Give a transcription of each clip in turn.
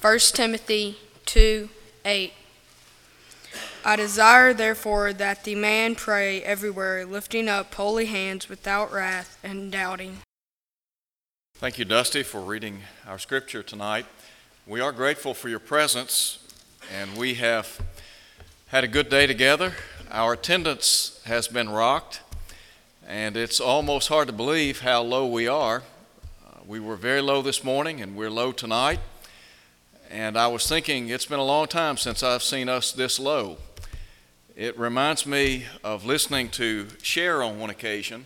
1 Timothy 2 8. I desire, therefore, that the man pray everywhere, lifting up holy hands without wrath and doubting. Thank you, Dusty, for reading our scripture tonight. We are grateful for your presence, and we have had a good day together. Our attendance has been rocked, and it's almost hard to believe how low we are. Uh, we were very low this morning, and we're low tonight. And I was thinking, it's been a long time since I've seen us this low. It reminds me of listening to Cher on one occasion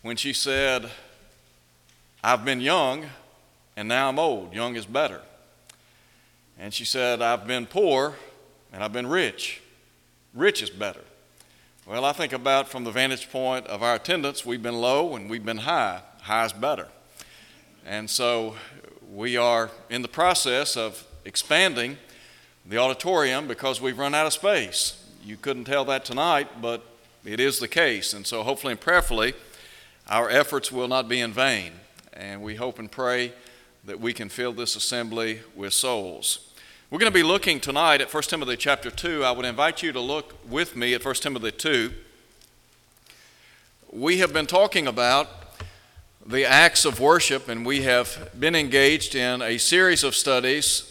when she said, I've been young and now I'm old. Young is better. And she said, I've been poor and I've been rich. Rich is better. Well, I think about from the vantage point of our attendance, we've been low and we've been high. High is better. And so we are in the process of expanding the auditorium because we've run out of space. You couldn't tell that tonight, but it is the case. And so, hopefully and prayerfully, our efforts will not be in vain. And we hope and pray that we can fill this assembly with souls. We're going to be looking tonight at 1 Timothy chapter 2. I would invite you to look with me at 1 Timothy 2. We have been talking about the acts of worship, and we have been engaged in a series of studies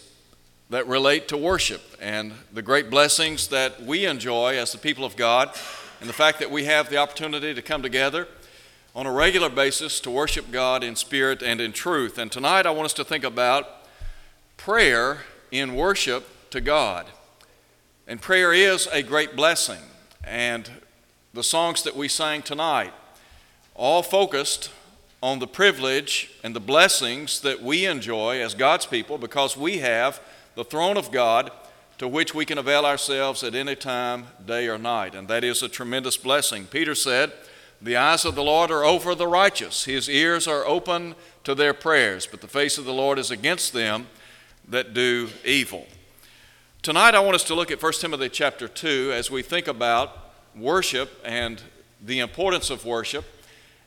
that relate to worship and the great blessings that we enjoy as the people of God, and the fact that we have the opportunity to come together on a regular basis to worship God in spirit and in truth. And tonight I want us to think about prayer in worship to God. And prayer is a great blessing. And the songs that we sang tonight all focused on the privilege and the blessings that we enjoy as God's people because we have the throne of God to which we can avail ourselves at any time, day or night. And that is a tremendous blessing. Peter said, The eyes of the Lord are over the righteous, his ears are open to their prayers, but the face of the Lord is against them that do evil. Tonight I want us to look at 1 Timothy chapter 2 as we think about worship and the importance of worship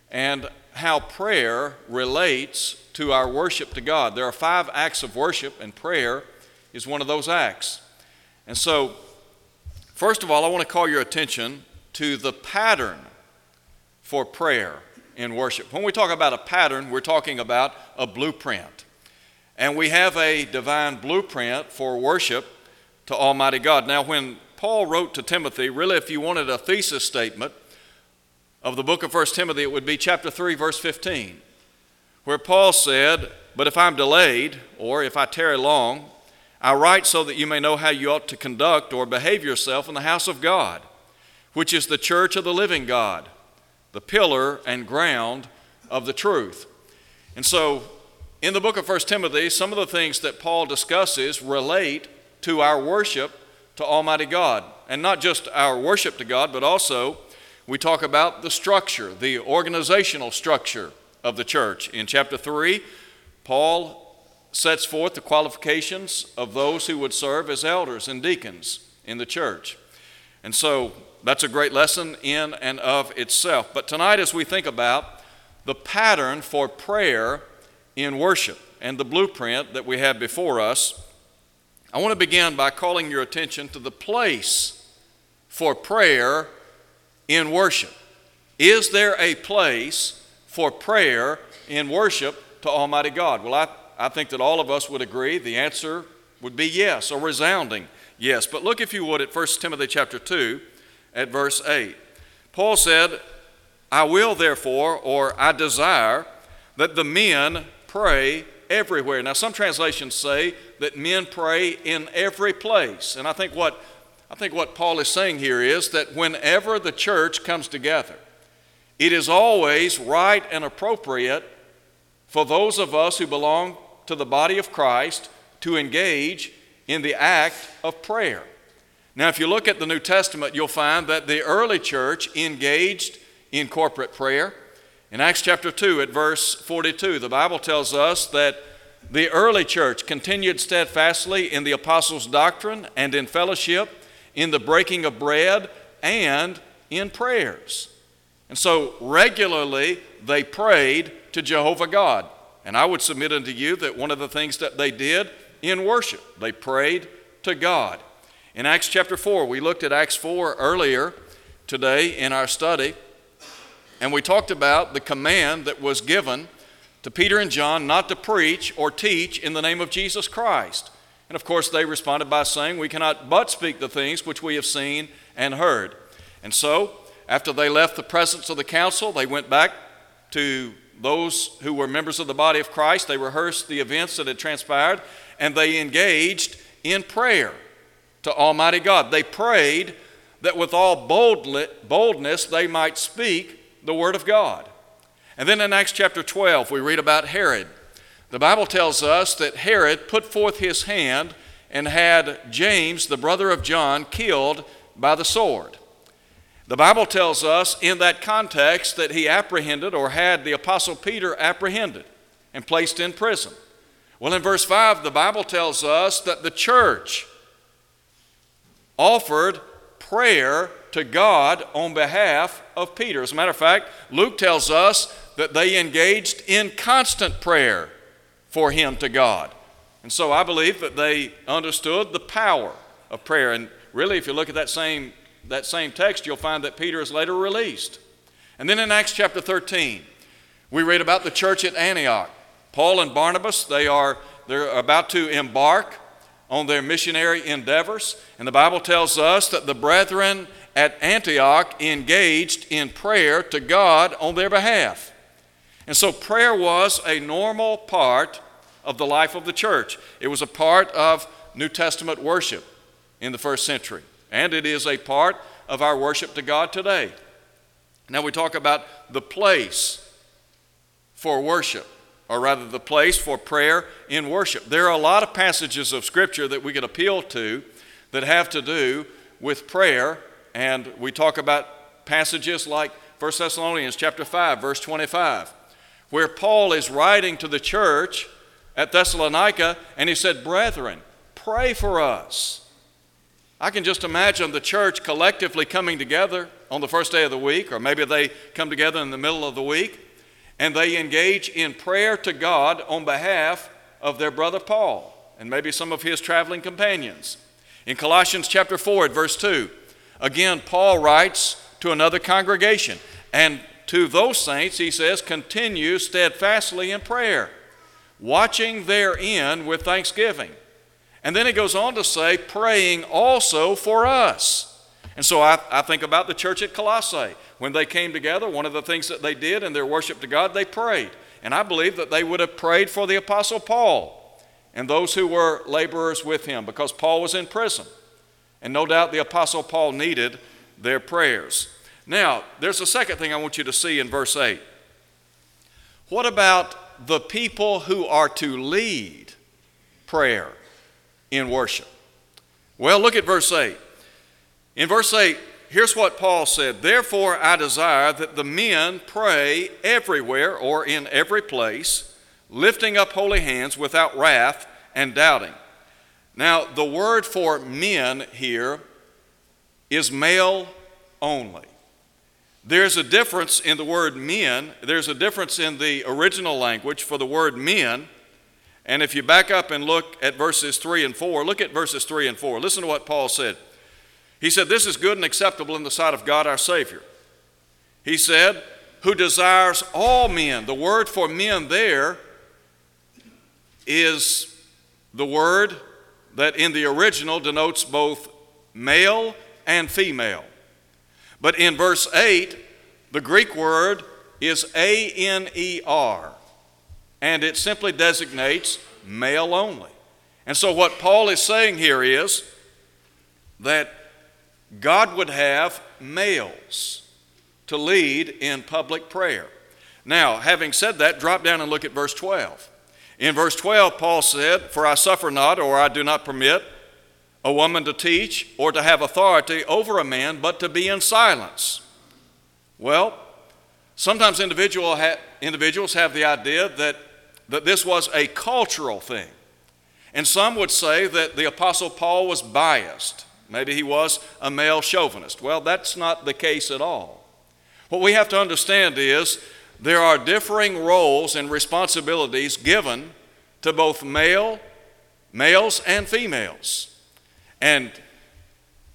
and how prayer relates to our worship to God. There are five acts of worship, and prayer is one of those acts. And so, first of all, I want to call your attention to the pattern for prayer in worship. When we talk about a pattern, we're talking about a blueprint. And we have a divine blueprint for worship to Almighty God. Now, when Paul wrote to Timothy, really, if you wanted a thesis statement, of the book of 1 Timothy, it would be chapter 3, verse 15, where Paul said, But if I'm delayed, or if I tarry long, I write so that you may know how you ought to conduct or behave yourself in the house of God, which is the church of the living God, the pillar and ground of the truth. And so, in the book of 1 Timothy, some of the things that Paul discusses relate to our worship to Almighty God. And not just our worship to God, but also we talk about the structure, the organizational structure of the church. In chapter 3, Paul sets forth the qualifications of those who would serve as elders and deacons in the church. And so that's a great lesson in and of itself. But tonight, as we think about the pattern for prayer in worship and the blueprint that we have before us, I want to begin by calling your attention to the place for prayer in worship? Is there a place for prayer in worship to Almighty God? Well, I, I think that all of us would agree the answer would be yes, a resounding yes. But look, if you would, at 1 Timothy chapter 2 at verse 8. Paul said, I will therefore, or I desire, that the men pray everywhere. Now, some translations say that men pray in every place. And I think what I think what Paul is saying here is that whenever the church comes together, it is always right and appropriate for those of us who belong to the body of Christ to engage in the act of prayer. Now, if you look at the New Testament, you'll find that the early church engaged in corporate prayer. In Acts chapter 2, at verse 42, the Bible tells us that the early church continued steadfastly in the apostles' doctrine and in fellowship in the breaking of bread, and in prayers. And so regularly they prayed to Jehovah God. And I would submit unto you that one of the things that they did in worship. They prayed to God. In Acts chapter 4, we looked at Acts 4 earlier today in our study, and we talked about the command that was given to Peter and John not to preach or teach in the name of Jesus Christ. And of course, they responded by saying, We cannot but speak the things which we have seen and heard. And so, after they left the presence of the council, they went back to those who were members of the body of Christ. They rehearsed the events that had transpired, and they engaged in prayer to Almighty God. They prayed that with all boldness they might speak the Word of God. And then in Acts chapter 12, we read about Herod. The Bible tells us that Herod put forth his hand and had James, the brother of John, killed by the sword. The Bible tells us in that context that he apprehended or had the Apostle Peter apprehended and placed in prison. Well, in verse 5, the Bible tells us that the church offered prayer to God on behalf of Peter. As a matter of fact, Luke tells us that they engaged in constant prayer for him to God. And so I believe that they understood the power of prayer. And really, if you look at that same, that same text, you'll find that Peter is later released. And then in Acts chapter 13, we read about the church at Antioch. Paul and Barnabas, they are they're about to embark on their missionary endeavors. And the Bible tells us that the brethren at Antioch engaged in prayer to God on their behalf. And so prayer was a normal part of the life of the church. It was a part of New Testament worship in the first century, and it is a part of our worship to God today. Now we talk about the place for worship, or rather, the place for prayer in worship. There are a lot of passages of Scripture that we can appeal to that have to do with prayer, and we talk about passages like 1 Thessalonians chapter 5, verse 25 where Paul is writing to the church at Thessalonica, and he said, Brethren, pray for us. I can just imagine the church collectively coming together on the first day of the week, or maybe they come together in the middle of the week, and they engage in prayer to God on behalf of their brother Paul and maybe some of his traveling companions. In Colossians chapter 4 at verse 2, again, Paul writes to another congregation, and to those saints, he says, continue steadfastly in prayer, watching therein with thanksgiving. And then he goes on to say, praying also for us. And so I, I, think about the church at Colossae. When they came together, one of the things that they did in their worship to God, they prayed. And I believe that they would have prayed for the Apostle Paul and those who were laborers with him because Paul was in prison. And no doubt the Apostle Paul needed their prayers. Now, there's a second thing I want you to see in verse 8. What about the people who are to lead prayer in worship? Well, look at verse 8. In verse 8, here's what Paul said Therefore, I desire that the men pray everywhere or in every place, lifting up holy hands without wrath and doubting. Now, the word for men here is male only. There's a difference in the word men. There's a difference in the original language for the word men. And if you back up and look at verses 3 and 4, look at verses 3 and 4. Listen to what Paul said. He said, This is good and acceptable in the sight of God our Savior. He said, Who desires all men. The word for men there is the word that in the original denotes both male and female. But in verse 8, the Greek word is A N E R, and it simply designates male only. And so, what Paul is saying here is that God would have males to lead in public prayer. Now, having said that, drop down and look at verse 12. In verse 12, Paul said, For I suffer not, or I do not permit, a woman to teach or to have authority over a man, but to be in silence. Well, sometimes individual ha- individuals have the idea that, that this was a cultural thing. And some would say that the Apostle Paul was biased. Maybe he was a male chauvinist. Well, that's not the case at all. What we have to understand is there are differing roles and responsibilities given to both male males and females. And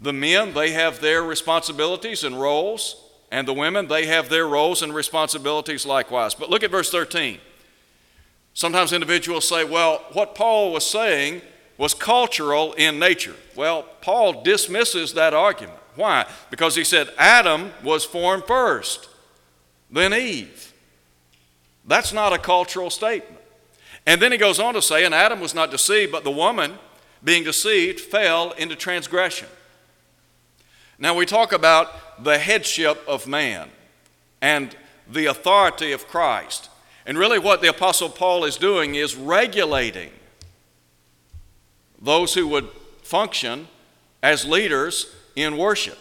the men, they have their responsibilities and roles, and the women, they have their roles and responsibilities likewise. But look at verse 13. Sometimes individuals say, well, what Paul was saying was cultural in nature. Well, Paul dismisses that argument. Why? Because he said Adam was formed first, then Eve. That's not a cultural statement. And then he goes on to say, and Adam was not deceived, but the woman, being deceived, fell into transgression. Now we talk about the headship of man and the authority of Christ. And really, what the Apostle Paul is doing is regulating those who would function as leaders in worship.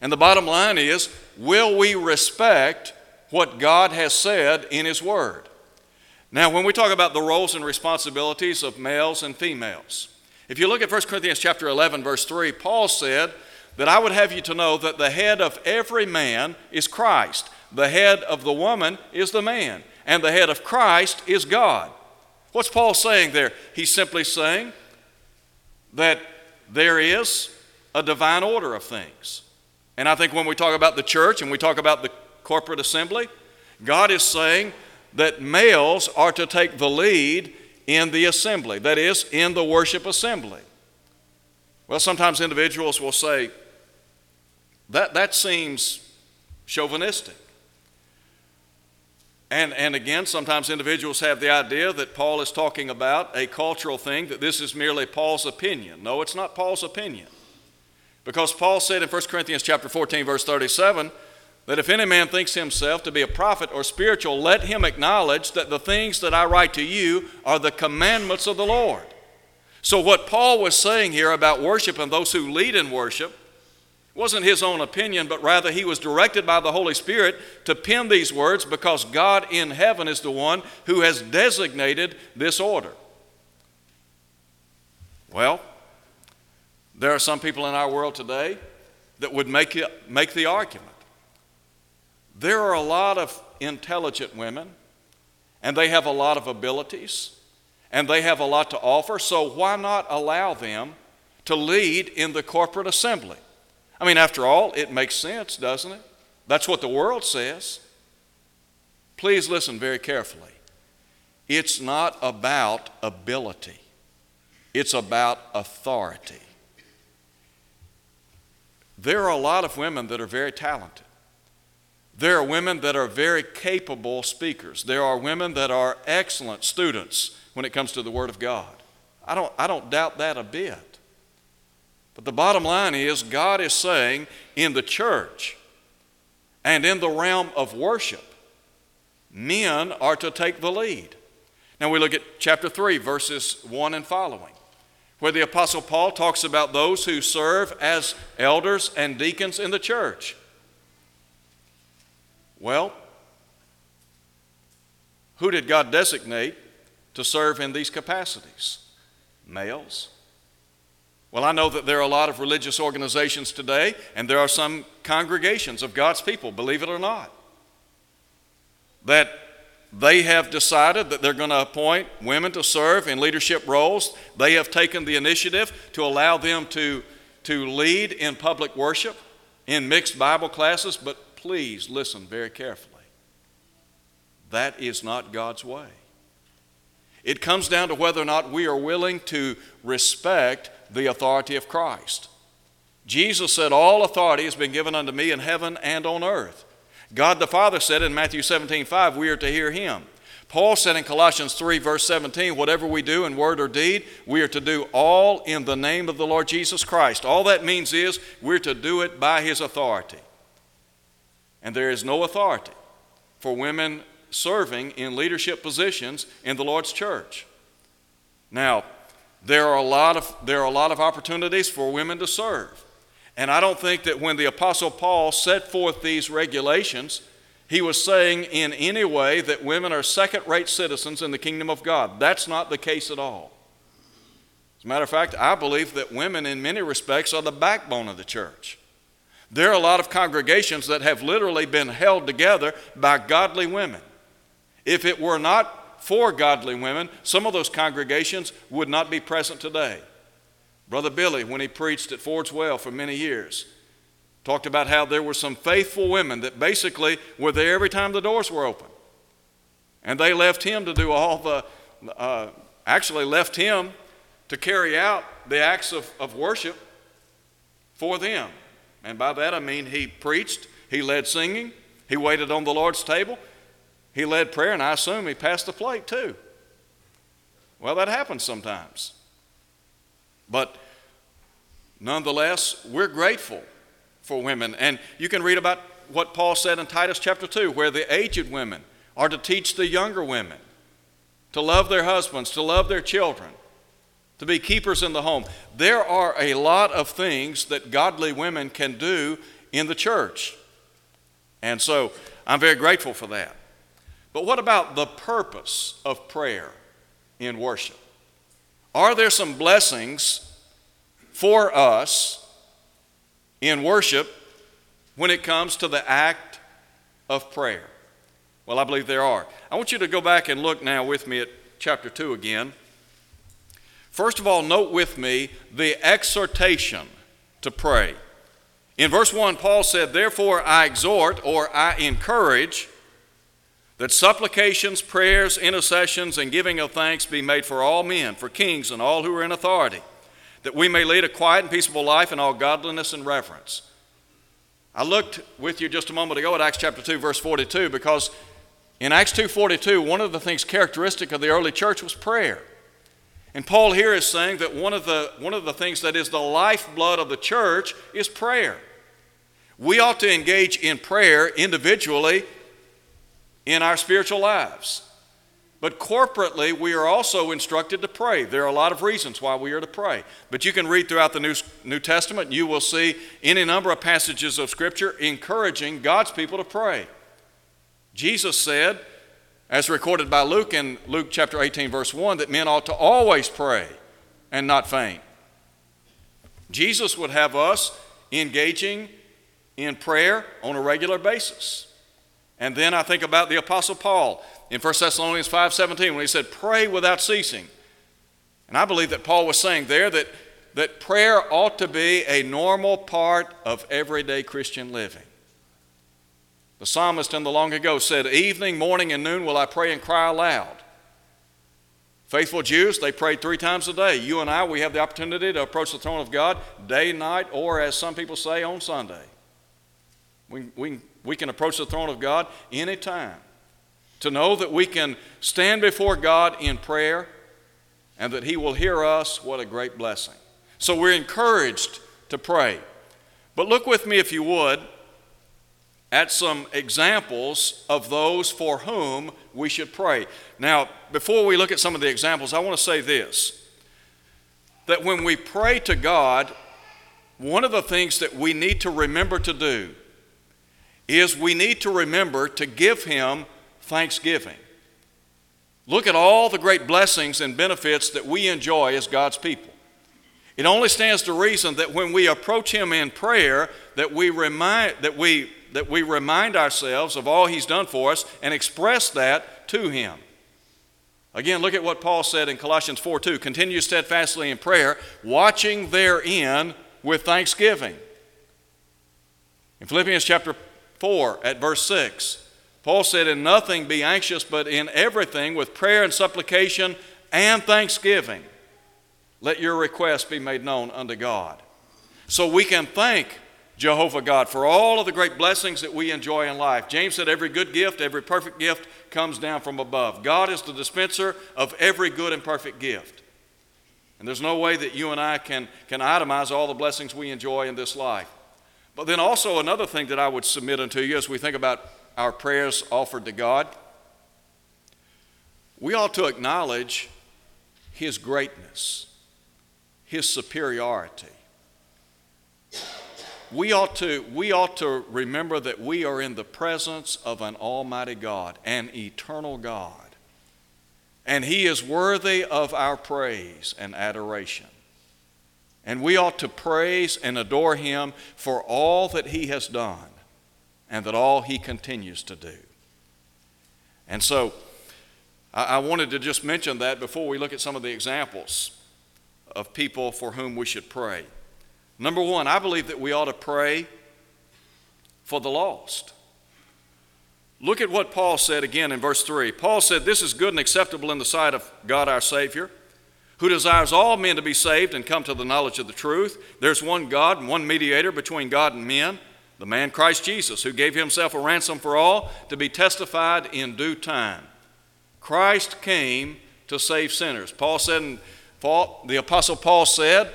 And the bottom line is will we respect what God has said in His Word? Now, when we talk about the roles and responsibilities of males and females, if you look at 1 Corinthians chapter 11 verse 3, Paul said that I would have you to know that the head of every man is Christ. The head of the woman is the man, and the head of Christ is God. What's Paul saying there? He's simply saying that there is a divine order of things. And I think when we talk about the church and we talk about the corporate assembly, God is saying that males are to take the lead in the assembly, that is, in the worship assembly. Well, sometimes individuals will say, that, that seems chauvinistic. And, and again, sometimes individuals have the idea that Paul is talking about a cultural thing, that this is merely Paul's opinion. No, it's not Paul's opinion. Because Paul said in 1 Corinthians chapter 14, verse 37, that if any man thinks himself to be a prophet or spiritual, let him acknowledge that the things that I write to you are the commandments of the Lord. So, what Paul was saying here about worship and those who lead in worship wasn't his own opinion, but rather he was directed by the Holy Spirit to pen these words because God in heaven is the one who has designated this order. Well, there are some people in our world today that would make, it, make the argument. There are a lot of intelligent women, and they have a lot of abilities, and they have a lot to offer, so why not allow them to lead in the corporate assembly? I mean, after all, it makes sense, doesn't it? That's what the world says. Please listen very carefully. It's not about ability, it's about authority. There are a lot of women that are very talented. There are women that are very capable speakers. There are women that are excellent students when it comes to the Word of God. I don't, I don't doubt that a bit. But the bottom line is, God is saying in the church and in the realm of worship, men are to take the lead. Now we look at chapter 3, verses 1 and following, where the Apostle Paul talks about those who serve as elders and deacons in the church. Well, who did God designate to serve in these capacities? Males. Well, I know that there are a lot of religious organizations today, and there are some congregations of God's people, believe it or not, that they have decided that they're going to appoint women to serve in leadership roles. They have taken the initiative to allow them to, to lead in public worship, in mixed Bible classes, but please listen very carefully. That is not God's way. It comes down to whether or not we are willing to respect the authority of Christ. Jesus said, All authority has been given unto me in heaven and on earth. God the Father said in Matthew 17, 5, we are to hear him. Paul said in Colossians 3, verse 17, whatever we do in word or deed, we are to do all in the name of the Lord Jesus Christ. All that means is we're to do it by his authority. And there is no authority for women serving in leadership positions in the Lord's church. Now, there are a lot of, there are a lot of opportunities for women to serve. And I don't think that when the Apostle Paul set forth these regulations, he was saying in any way that women are second rate citizens in the kingdom of God. That's not the case at all. As a matter of fact, I believe that women, in many respects, are the backbone of the church. There are a lot of congregations that have literally been held together by godly women. If it were not for godly women, some of those congregations would not be present today. Brother Billy, when he preached at Ford's Well for many years, talked about how there were some faithful women that basically were there every time the doors were open. And they left him to do all the, uh, actually, left him to carry out the acts of, of worship for them. And by that I mean he preached, he led singing, he waited on the Lord's table, he led prayer, and I assume he passed the plate too. Well, that happens sometimes. But nonetheless, we're grateful for women. And you can read about what Paul said in Titus chapter 2, where the aged women are to teach the younger women to love their husbands, to love their children, to be keepers in the home. There are a lot of things that godly women can do in the church. And so I'm very grateful for that. But what about the purpose of prayer in worship? Are there some blessings for us in worship when it comes to the act of prayer? Well, I believe there are. I want you to go back and look now with me at chapter 2 again. First of all, note with me the exhortation to pray. In verse 1, Paul said, Therefore I exhort or I encourage that supplications, prayers, intercessions, and giving of thanks be made for all men, for kings and all who are in authority, that we may lead a quiet and peaceable life in all godliness and reverence. I looked with you just a moment ago at Acts chapter 2 verse 42 because in Acts 2:42 one of the things characteristic of the early church was prayer. And Paul here is saying that one of the one of the things that is the lifeblood of the church is prayer. We ought to engage in prayer individually in our spiritual lives. But corporately, we are also instructed to pray. There are a lot of reasons why we are to pray. But you can read throughout the New, New Testament, you will see any number of passages of Scripture encouraging God's people to pray. Jesus said, as recorded by Luke in Luke chapter 18, verse 1, that men ought to always pray and not faint. Jesus would have us engaging in prayer on a regular basis. And then I think about the Apostle Paul in 1 Thessalonians 5:17 when he said, Pray without ceasing. And I believe that Paul was saying there that, that prayer ought to be a normal part of everyday Christian living. The psalmist in the long ago said, Evening, morning, and noon will I pray and cry aloud. Faithful Jews, they prayed three times a day. You and I, we have the opportunity to approach the throne of God day, night, or as some people say, on Sunday. We, we, we can approach the throne of God anytime. To know that we can stand before God in prayer and that He will hear us, what a great blessing. So we're encouraged to pray. But look with me, if you would, at some examples of those for whom we should pray. Now, before we look at some of the examples, I want to say this that when we pray to God, one of the things that we need to remember to do is we need to remember to give Him thanksgiving. Look at all the great blessings and benefits that we enjoy as God's people. It only stands to reason that when we approach Him in prayer, that we remind, that we, that we remind ourselves of all He's done for us and express that to Him. Again, look at what Paul said in Colossians 4 2. Continue steadfastly in prayer, watching therein with thanksgiving. In Philippians chapter 4 at verse 6. Paul said, In nothing be anxious, but in everything with prayer and supplication and thanksgiving, let your requests be made known unto God. So we can thank Jehovah God for all of the great blessings that we enjoy in life. James said, Every good gift, every perfect gift comes down from above. God is the dispenser of every good and perfect gift. And there's no way that you and I can, can itemize all the blessings we enjoy in this life. But then also another thing that I would submit unto you as we think about our prayers offered to God, we ought to acknowledge His greatness, His superiority. We ought, to, we ought to remember that we are in the presence of an Almighty God, an eternal God, and He is worthy of our praise and adoration. And we ought to praise and adore him for all that he has done and that all he continues to do. And so, I, I wanted to just mention that before we look at some of the examples of people for whom we should pray. Number one, I believe that we ought to pray for the lost. Look at what Paul said again in verse 3. Paul said, This is good and acceptable in the sight of God our Savior, who desires all men to be saved and come to the knowledge of the truth. There's one God and one mediator between God and men, the man Christ Jesus, who gave himself a ransom for all to be testified in due time. Christ came to save sinners. Paul said, in, Paul, the Apostle Paul said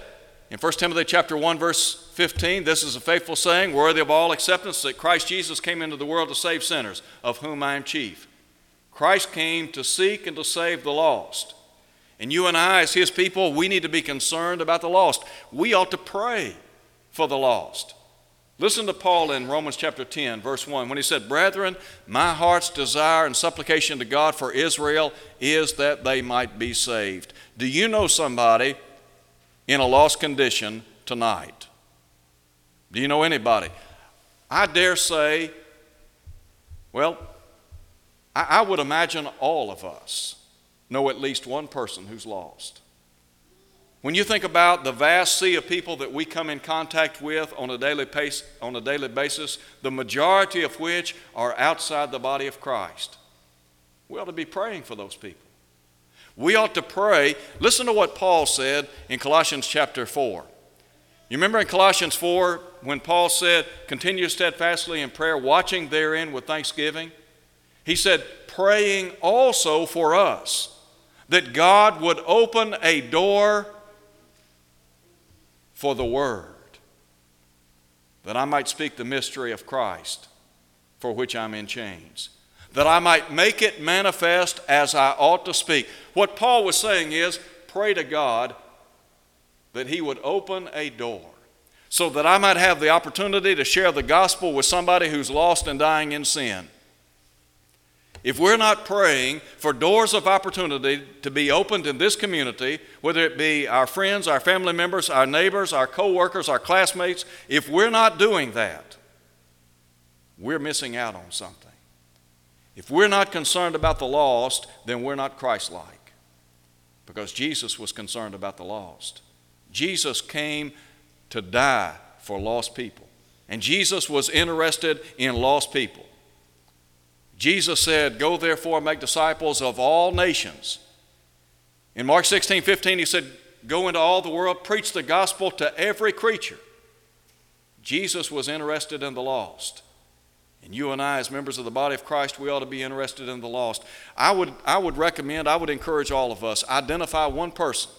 in 1 Timothy chapter 1, verse 15, this is a faithful saying, worthy of all acceptance, that Christ Jesus came into the world to save sinners, of whom I am chief. Christ came to seek and to save the lost. And you and I, as his people, we need to be concerned about the lost. We ought to pray for the lost. Listen to Paul in Romans chapter 10, verse 1, when he said, Brethren, my heart's desire and supplication to God for Israel is that they might be saved. Do you know somebody in a lost condition tonight? Do you know anybody? I dare say, well, I, I would imagine all of us know at least one person who's lost. When you think about the vast sea of people that we come in contact with on a daily, pace, on a daily basis, the majority of which are outside the body of Christ, we ought to be praying for those people. We ought to pray. Listen to what Paul said in Colossians chapter 4. You remember in Colossians 4 when Paul said, Continue steadfastly in prayer, watching therein with thanksgiving? He said, Praying also for us that God would open a door for the Word, that I might speak the mystery of Christ, for which I'm in chains, that I might make it manifest as I ought to speak. What Paul was saying is, Pray to God that He would open a door so that I might have the opportunity to share the gospel with somebody who's lost and dying in sin. If we're not praying for doors of opportunity to be opened in this community, whether it be our friends, our family members, our neighbors, our co-workers, our classmates, if we're not doing that, we're missing out on something. If we're not concerned about the lost, then we're not Christ like. Because Jesus was concerned about the lost. Jesus came to die for lost people. And Jesus was interested in lost people. Jesus said, Go therefore and make disciples of all nations. In Mark 16, 15, he said, Go into all the world, preach the gospel to every creature. Jesus was interested in the lost. And you and I, as members of the body of Christ, we ought to be interested in the lost. I would, I would recommend, I would encourage all of us identify one person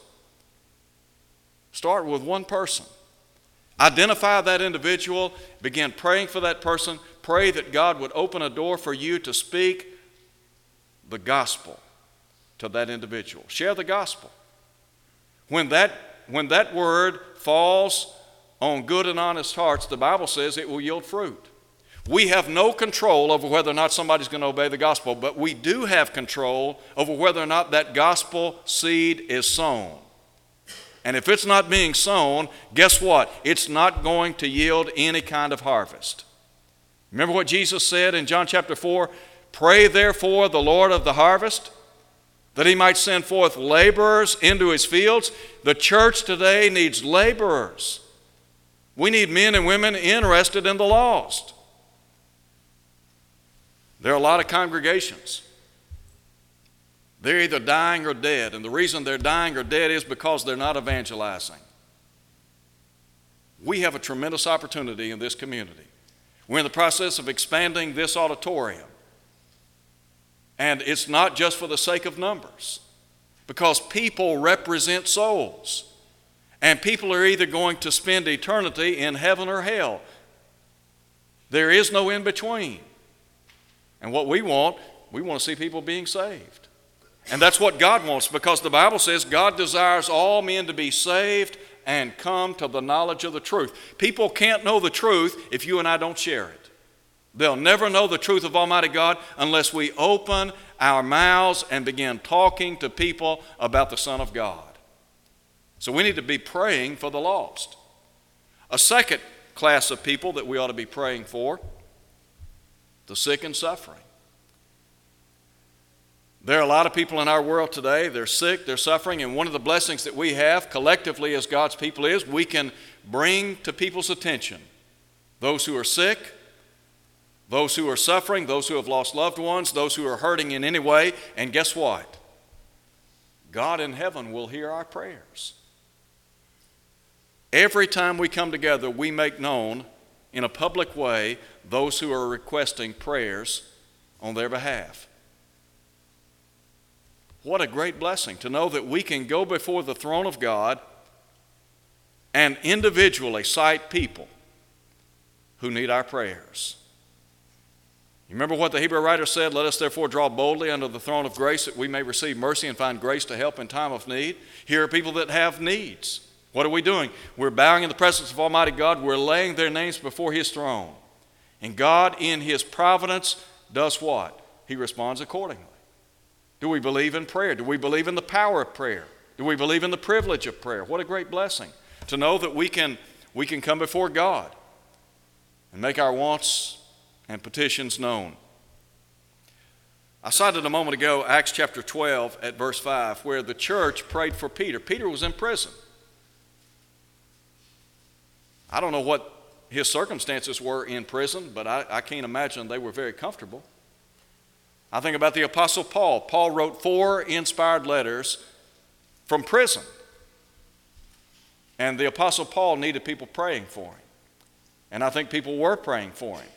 Start with one person. Identify that individual, begin praying for that person, pray that God would open a door for you to speak the gospel to that individual. Share the gospel. When that, when that word falls on good and honest hearts, the Bible says it will yield fruit. We have no control over whether or not somebody's going to obey the gospel, but we do have control over whether or not that gospel seed is sown. And if it's not being sown, guess what? It's not going to yield any kind of harvest. Remember what Jesus said in John chapter 4? Pray therefore the Lord of the harvest that he might send forth laborers into his fields. The church today needs laborers. We need men and women interested in the lost. There are a lot of congregations they're either dying or dead. And the reason they're dying or dead is because they're not evangelizing. We have a tremendous opportunity in this community. We're in the process of expanding this auditorium. And it's not just for the sake of numbers, because people represent souls. And people are either going to spend eternity in heaven or hell. There is no in between. And what we want, we want to see people being saved. And that's what God wants because the Bible says God desires all men to be saved and come to the knowledge of the truth. People can't know the truth if you and I don't share it. They'll never know the truth of Almighty God unless we open our mouths and begin talking to people about the Son of God. So we need to be praying for the lost. A second class of people that we ought to be praying for the sick and suffering. There are a lot of people in our world today, they're sick, they're suffering, and one of the blessings that we have collectively as God's people is we can bring to people's attention those who are sick, those who are suffering, those who have lost loved ones, those who are hurting in any way, and guess what? God in heaven will hear our prayers. Every time we come together, we make known in a public way those who are requesting prayers on their behalf. What a great blessing to know that we can go before the throne of God and individually cite people who need our prayers. You remember what the Hebrew writer said? Let us therefore draw boldly under the throne of grace that we may receive mercy and find grace to help in time of need. Here are people that have needs. What are we doing? We're bowing in the presence of Almighty God. We're laying their names before His throne. And God, in His providence, does what? He responds accordingly. Do we believe in prayer? Do we believe in the power of prayer? Do we believe in the privilege of prayer? What a great blessing to know that we can, we can come before God and make our wants and petitions known. I cited a moment ago Acts chapter 12 at verse 5, where the church prayed for Peter. Peter was in prison. I don't know what his circumstances were in prison, but I, I can't imagine they were very comfortable. I think about the Apostle Paul. Paul wrote four inspired letters from prison. And the Apostle Paul needed people praying for him. And I think people were praying for him.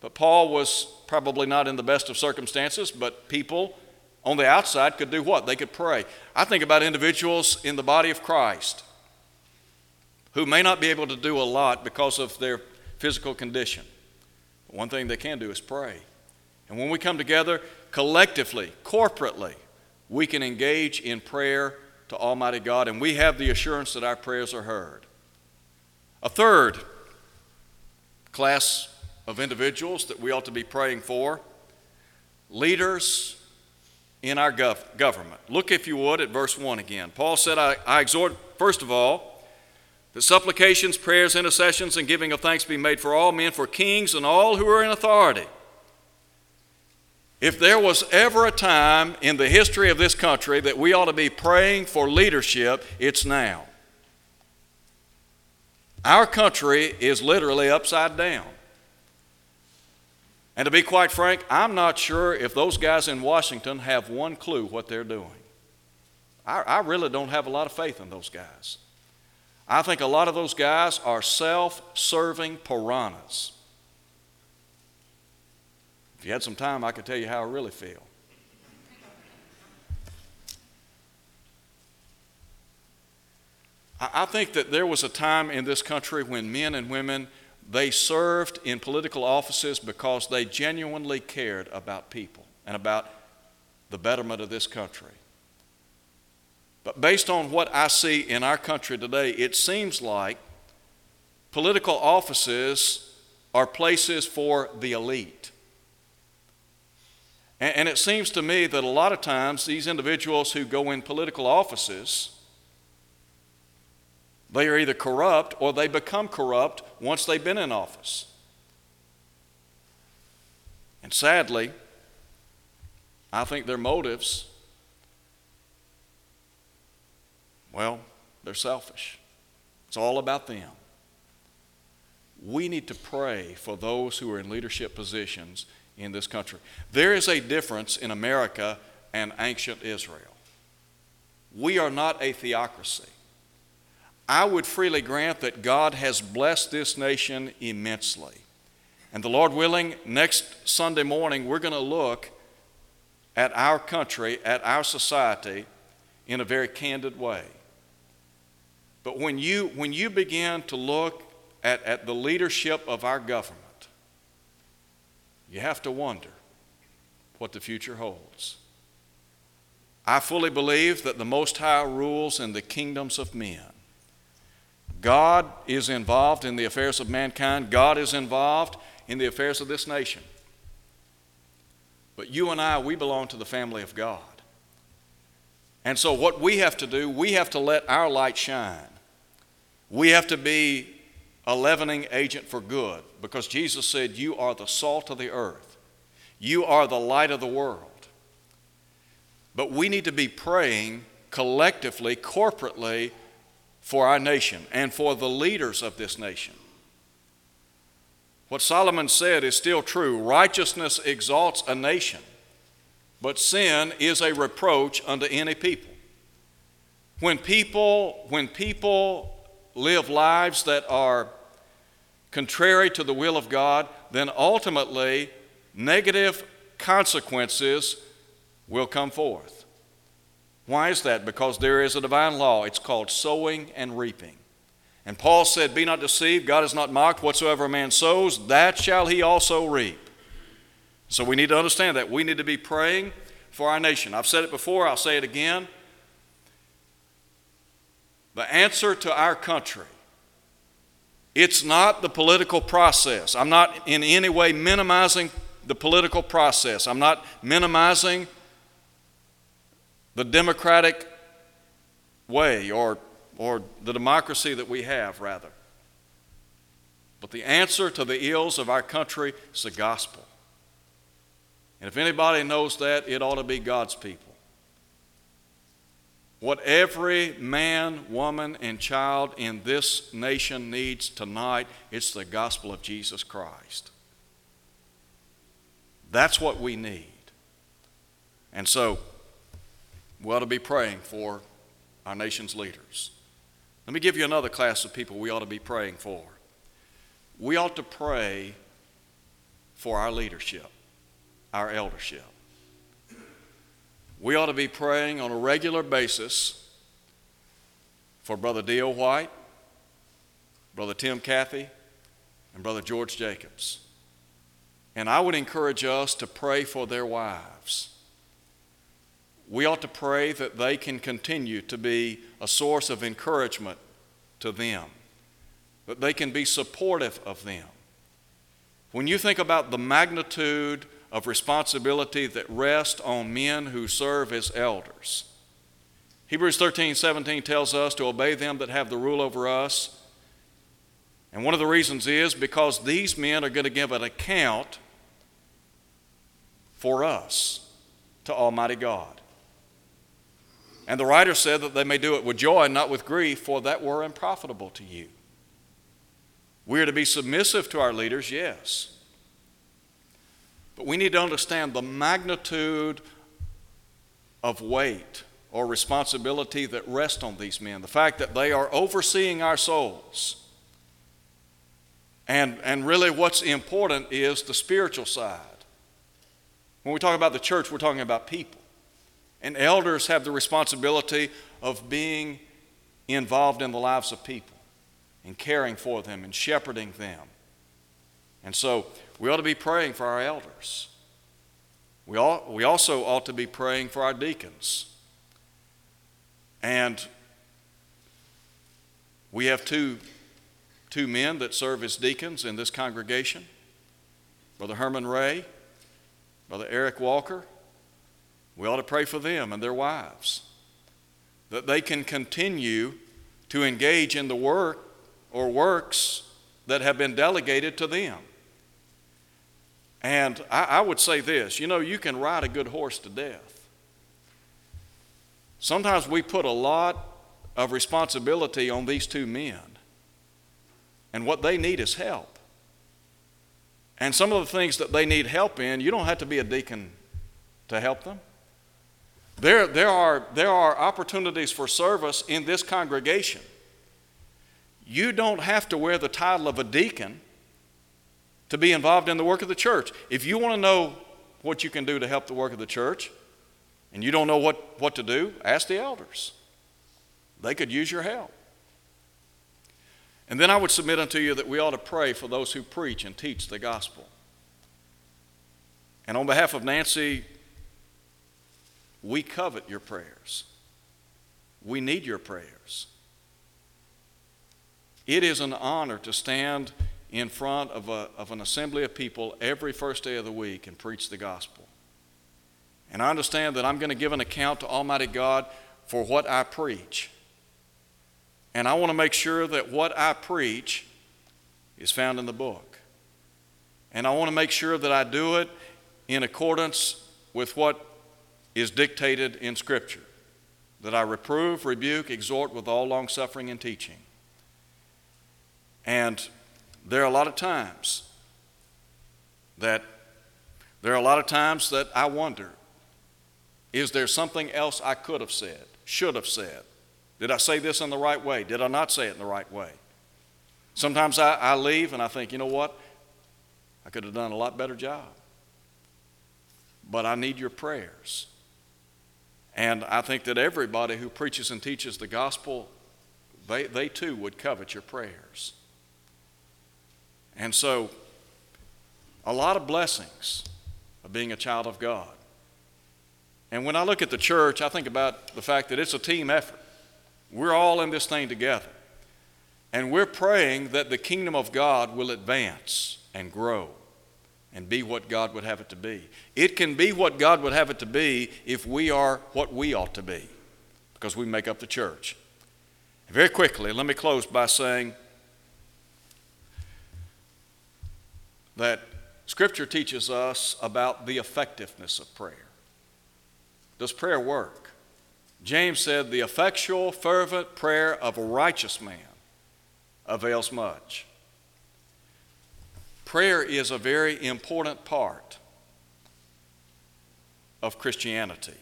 But Paul was probably not in the best of circumstances, but people on the outside could do what? They could pray. I think about individuals in the body of Christ who may not be able to do a lot because of their physical condition. But one thing they can do is pray. And when we come together collectively, corporately, we can engage in prayer to Almighty God, and we have the assurance that our prayers are heard. A third class of individuals that we ought to be praying for leaders in our gov- government. Look, if you would, at verse 1 again. Paul said, I, I exhort, first of all, that supplications, prayers, intercessions, and giving of thanks be made for all men, for kings and all who are in authority. If there was ever a time in the history of this country that we ought to be praying for leadership, it's now. Our country is literally upside down. And to be quite frank, I'm not sure if those guys in Washington have one clue what they're doing. I, I really don't have a lot of faith in those guys. I think a lot of those guys are self serving piranhas. If you had some time, I could tell you how I really feel. I think that there was a time in this country when men and women they served in political offices because they genuinely cared about people and about the betterment of this country. But based on what I see in our country today, it seems like political offices are places for the elite. And, it seems to me that a lot of times these individuals who go in political offices they are either corrupt or they become corrupt once they've been in office. And sadly, I think their motives, well, they're selfish. It's all about them. We need to pray for those who are in leadership positions in this country. There is a difference in America and ancient Israel. We are not a theocracy. I would freely grant that God has blessed this nation immensely. And the Lord willing, next Sunday morning, we're going to look at our country, at our society, in a very candid way. But when you, when you begin to look at, at the leadership of our government, you have to wonder what the future holds. I fully believe that the Most High rules in the kingdoms of men. God is involved in the affairs of mankind, God is involved in the affairs of this nation. But you and I, we belong to the family of God. And so, what we have to do, we have to let our light shine. We have to be a leavening agent for good because Jesus said, You are the salt of the earth, you are the light of the world. But we need to be praying collectively, corporately, for our nation and for the leaders of this nation. What Solomon said is still true righteousness exalts a nation, but sin is a reproach unto any people. When people, when people live lives that are contrary to the will of God, then ultimately negative consequences will come forth. Why is that? Because there is a divine law. It's called sowing and reaping. And Paul said, Be not deceived, God is not mocked. Whatsoever a man sows, that shall he also reap. So we need to understand that. We need to be praying for our nation. I've said it before, I'll say it again. The answer to our country it's not the political process. I'm not in any way minimizing the political process. I'm not minimizing the democratic way or, or the democracy that we have, rather. But the answer to the ills of our country is the gospel. And if anybody knows that, it ought to be God's people. What every man, woman, and child in this nation needs tonight, it's the gospel of Jesus Christ. That's what we need. And so, we ought to be praying for our nation's leaders. Let me give you another class of people we ought to be praying for. We ought to pray for our leadership, our eldership we ought to be praying on a regular basis for Brother D.O. White, Brother Tim Cathy, and Brother George Jacobs. And I would encourage us to pray for their wives. We ought to pray that they can continue to be a source of encouragement to them, that they can be supportive of them. When you think about the magnitude of responsibility that rest on men who serve as elders. Hebrews 13 17 tells us to obey them that have the rule over us. And one of the reasons is because these men are going to give an account for us to Almighty God. And the writer said that they may do it with joy and not with grief, for that were unprofitable to you. We are to be submissive to our leaders, yes. But we need to understand the magnitude of weight or responsibility that rests on these men. The fact that they are overseeing our souls. And, and really, what's important is the spiritual side. When we talk about the church, we're talking about people. And elders have the responsibility of being involved in the lives of people and caring for them and shepherding them. And so we ought to be praying for our elders. We, all, we also ought to be praying for our deacons. And we have two, two men that serve as deacons in this congregation Brother Herman Ray, Brother Eric Walker. We ought to pray for them and their wives that they can continue to engage in the work or works that have been delegated to them. And I, I, would say this you know, you can ride a good horse to death. Sometimes we put a lot of responsibility on these two men, and what they need is help. And some of the things that they need help in, you don't have to be a deacon to help them. There, there, are, there are opportunities for service in this congregation. You don't have to wear the title of a deacon to be involved in the work of the church. If you want to know what you can do to help the work of the church and you don't know what, what to do, ask the elders. They could use your help. And then I would submit unto you that we ought to pray for those who preach and teach the gospel. And on behalf of Nancy, we covet your prayers. We need your prayers. It is an honor to stand in front of, a, of an assembly of people every first day of the week and preach the gospel. And I understand that I'm going to give an account to Almighty God for what I preach. And I want to make sure that what I preach is found in the book. And I want to make sure that I do it in accordance with what is dictated in Scripture that I reprove, rebuke, exhort with all longsuffering and teaching. And there are a lot of times that there are a lot of times that I wonder is there something else I could have said, should have said? Did I say this in the right way? Did I not say it in the right way? Sometimes I, I leave and I think, you know what? I could have done a lot better job. But I need your prayers. And I think that everybody who preaches and teaches the gospel, they, they too would covet your prayers. And so, a lot of blessings of being a child of God. And when I look at the church, I think about the fact that it's a team effort. We're all in this thing together. And we're praying that the kingdom of God will advance and grow and be what God would have it to be. It can be what God would have it to be if we are what we ought to be, because we make up the church. Very quickly, let me close by saying that Scripture teaches us about the effectiveness of prayer. Does prayer work? James said, The effectual, fervent prayer of a righteous man avails much. Prayer is a very important part of Christianity.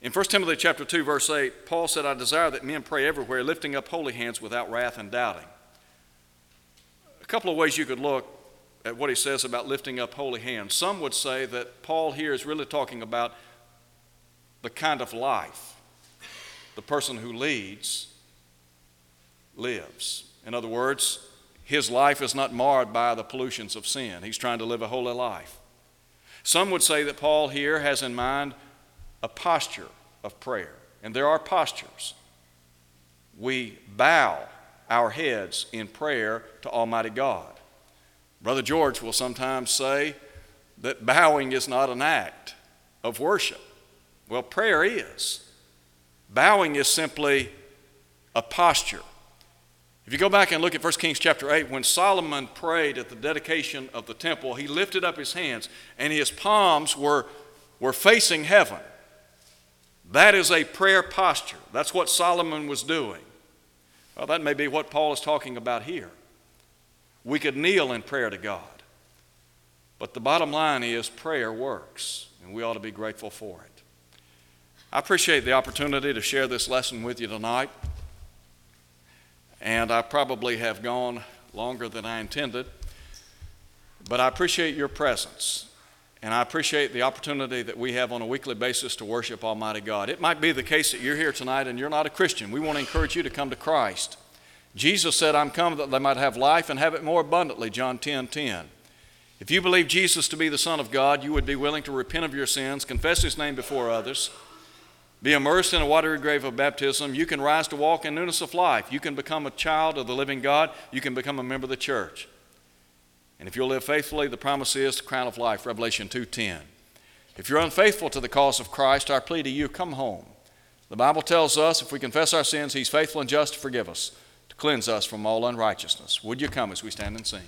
In 1 Timothy chapter 2 verse 8, Paul said, "I desire that men pray everywhere, lifting up holy hands without wrath and doubting." A couple of ways you could look at what he says about lifting up holy hands. Some would say that Paul here is really talking about the kind of life the person who leads lives. In other words, his life is not marred by the pollutions of sin. He's trying to live a holy life. Some would say that Paul here has in mind a posture of prayer, and there are postures. We bow our heads in prayer to Almighty God. Brother George will sometimes say that bowing is not an act of worship. Well, prayer is. Bowing is simply a posture. If you go back and look at 1 Kings chapter 8, when Solomon prayed at the dedication of the temple, he lifted up his hands and his palms were, were facing heaven. That is a prayer posture. That's what Solomon was doing. Well, that may be what Paul is talking about here. We could kneel in prayer to God. But the bottom line is prayer works, and we ought to be grateful for it. I appreciate the opportunity to share this lesson with you tonight and I probably have gone longer than I intended. But I appreciate your presence, and I appreciate the opportunity that we have on a weekly basis to worship Almighty God. It might be the case that you're here tonight and you're not a Christian. We want to encourage you to come to Christ. Jesus said, I'm come that they might have life and have it more abundantly, John 10 10. If you believe Jesus to be the Son of God, you would be willing to repent of your sins, confess His name before others be immersed in a watery grave of baptism, you can rise to walk in newness of life. You can become a child of the living God. You can become a member of the church. And if you'll live faithfully, the promise is the crown of life, Revelation 2:10. If you're unfaithful to the cause of Christ, our plea to you, come home. The Bible tells us if we confess our sins, He's faithful and just to forgive us, cleanse us from all unrighteousness. Would you come as we stand and sing?